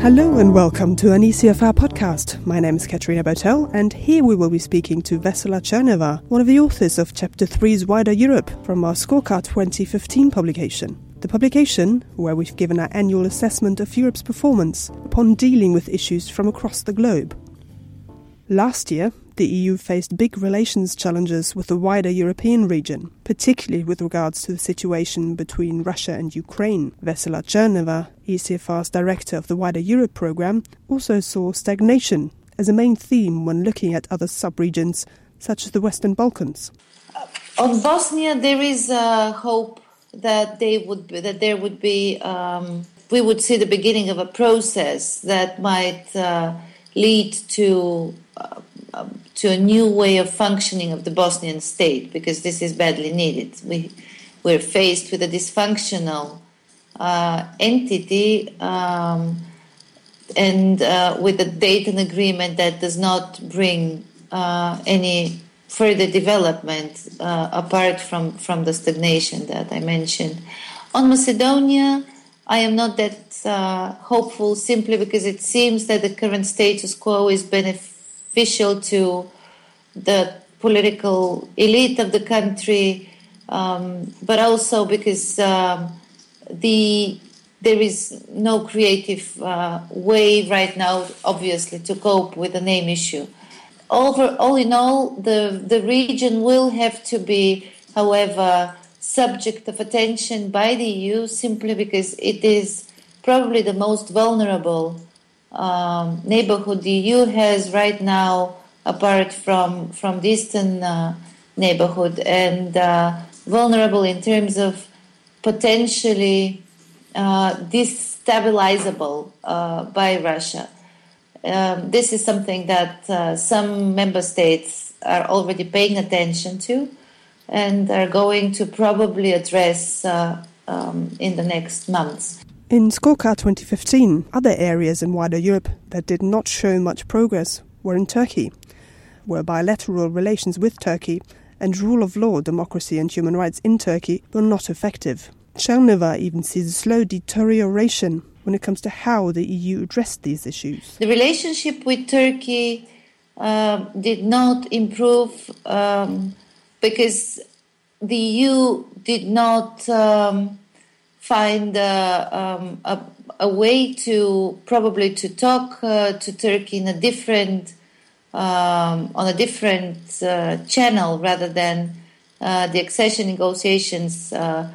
Hello and welcome to an ECFR podcast. My name is Katerina Bertel, and here we will be speaking to Vessela Tcherneva, one of the authors of Chapter 3's Wider Europe from our Scorecard 2015 publication. The publication, where we've given our annual assessment of Europe's performance upon dealing with issues from across the globe. Last year, the EU faced big relations challenges with the wider European region, particularly with regards to the situation between Russia and Ukraine. Vessela Tcherneva, ECFR's director of the Wider Europe programme, also saw stagnation as a main theme when looking at other sub-regions such as the Western Balkans. On Bosnia, there is a hope that they would be, that there would be um, we would see the beginning of a process that might uh, lead to uh, um, to a new way of functioning of the Bosnian state because this is badly needed. We we're faced with a dysfunctional uh, entity um, and uh, with a Dayton agreement that does not bring uh, any further development uh, apart from, from the stagnation that I mentioned. On Macedonia, I am not that uh, hopeful simply because it seems that the current status quo is beneficial to the political elite of the country, um, but also because um, the there is no creative uh, way right now, obviously, to cope with the name issue. Over, all in all, the, the region will have to be, however, subject of attention by the EU simply because it is probably the most vulnerable um, neighborhood the EU has right now, apart from from the eastern uh, neighborhood, and uh, vulnerable in terms of potentially uh, destabilizable uh, by Russia. Um, this is something that uh, some member states are already paying attention to and are going to probably address uh, um, in the next months. In Scorecard 2015, other areas in wider Europe that did not show much progress were in Turkey, where bilateral relations with Turkey and rule of law, democracy, and human rights in Turkey were not effective. Tcherneva even sees a slow deterioration when it comes to how the EU addressed these issues. The relationship with Turkey uh, did not improve um, because the EU did not um, find uh, um, a, a, way to probably to talk uh, to Turkey in a different um, on a different uh, channel rather than uh, the accession negotiations uh,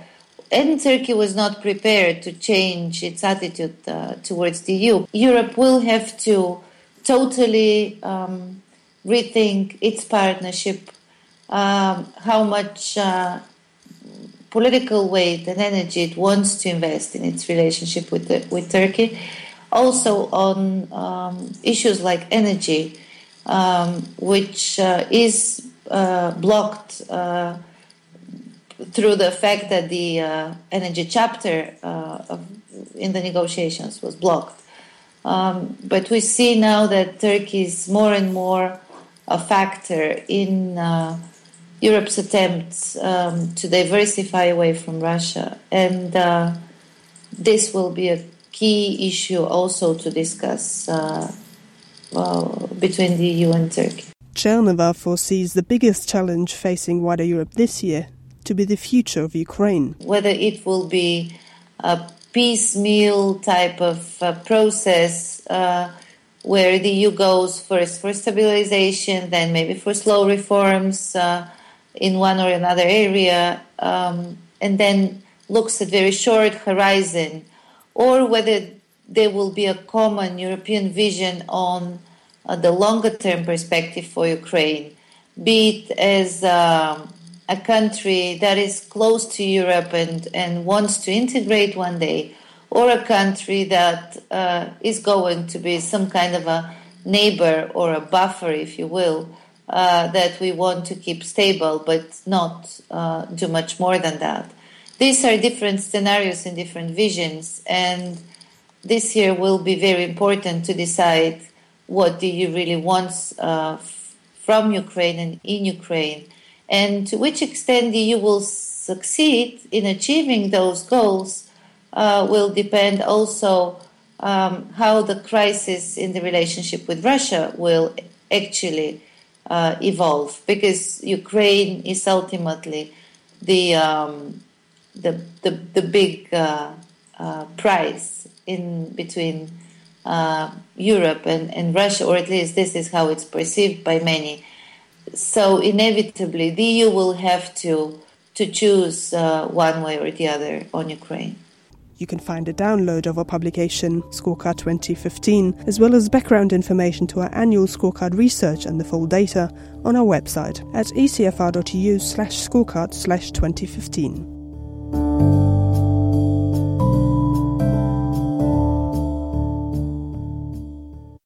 and Turkey was not prepared to change its attitude uh, towards the EU. Europe will have to totally um, rethink its partnership, um, how much uh, political weight and energy it wants to invest in its relationship with the, with Turkey. Also on um, issues like energy, um, which uh, is uh, blocked uh, through the fact that the uh, energy chapter uh, of, in the negotiations was blocked. Um, but we see now that Turkey is more and more a factor in uh, Europe's attempts um, to diversify away from Russia. And uh, this will be a key issue also to discuss uh, between the EU and Turkey. Tcherneva foresees the biggest challenge facing wider Europe this year to be the future of Ukraine. Whether it will be a piecemeal type of uh, process uh, where the EU goes first for stabilization, then maybe for slow reforms uh, in one or another area, um, and then looks at very short horizon, or whether there will be a common European vision on uh, the longer term perspective for Ukraine, be it as um, a country that is close to Europe and, and wants to integrate one day, or a country that uh, is going to be some kind of a neighbor or a buffer, if you will, uh, that we want to keep stable but not uh, do much more than that. These are different scenarios and different visions, and this year will be very important to decide what do you really want uh, from Ukraine and in Ukraine and to which extent the EU will succeed in achieving those goals uh, will depend also um, how the crisis in the relationship with Russia will actually uh, evolve, because Ukraine is ultimately the um, the, the the big uh, uh, prize in between uh, Europe and, and Russia, or at least this is how it's perceived by many. So inevitably, the EU will have to to choose uh, one way or the other on Ukraine. You can find a download of our publication, Scorecard 2015, as well as background information to our annual scorecard research and the full data on our website at ecfr.eu slash scorecard slash 2015.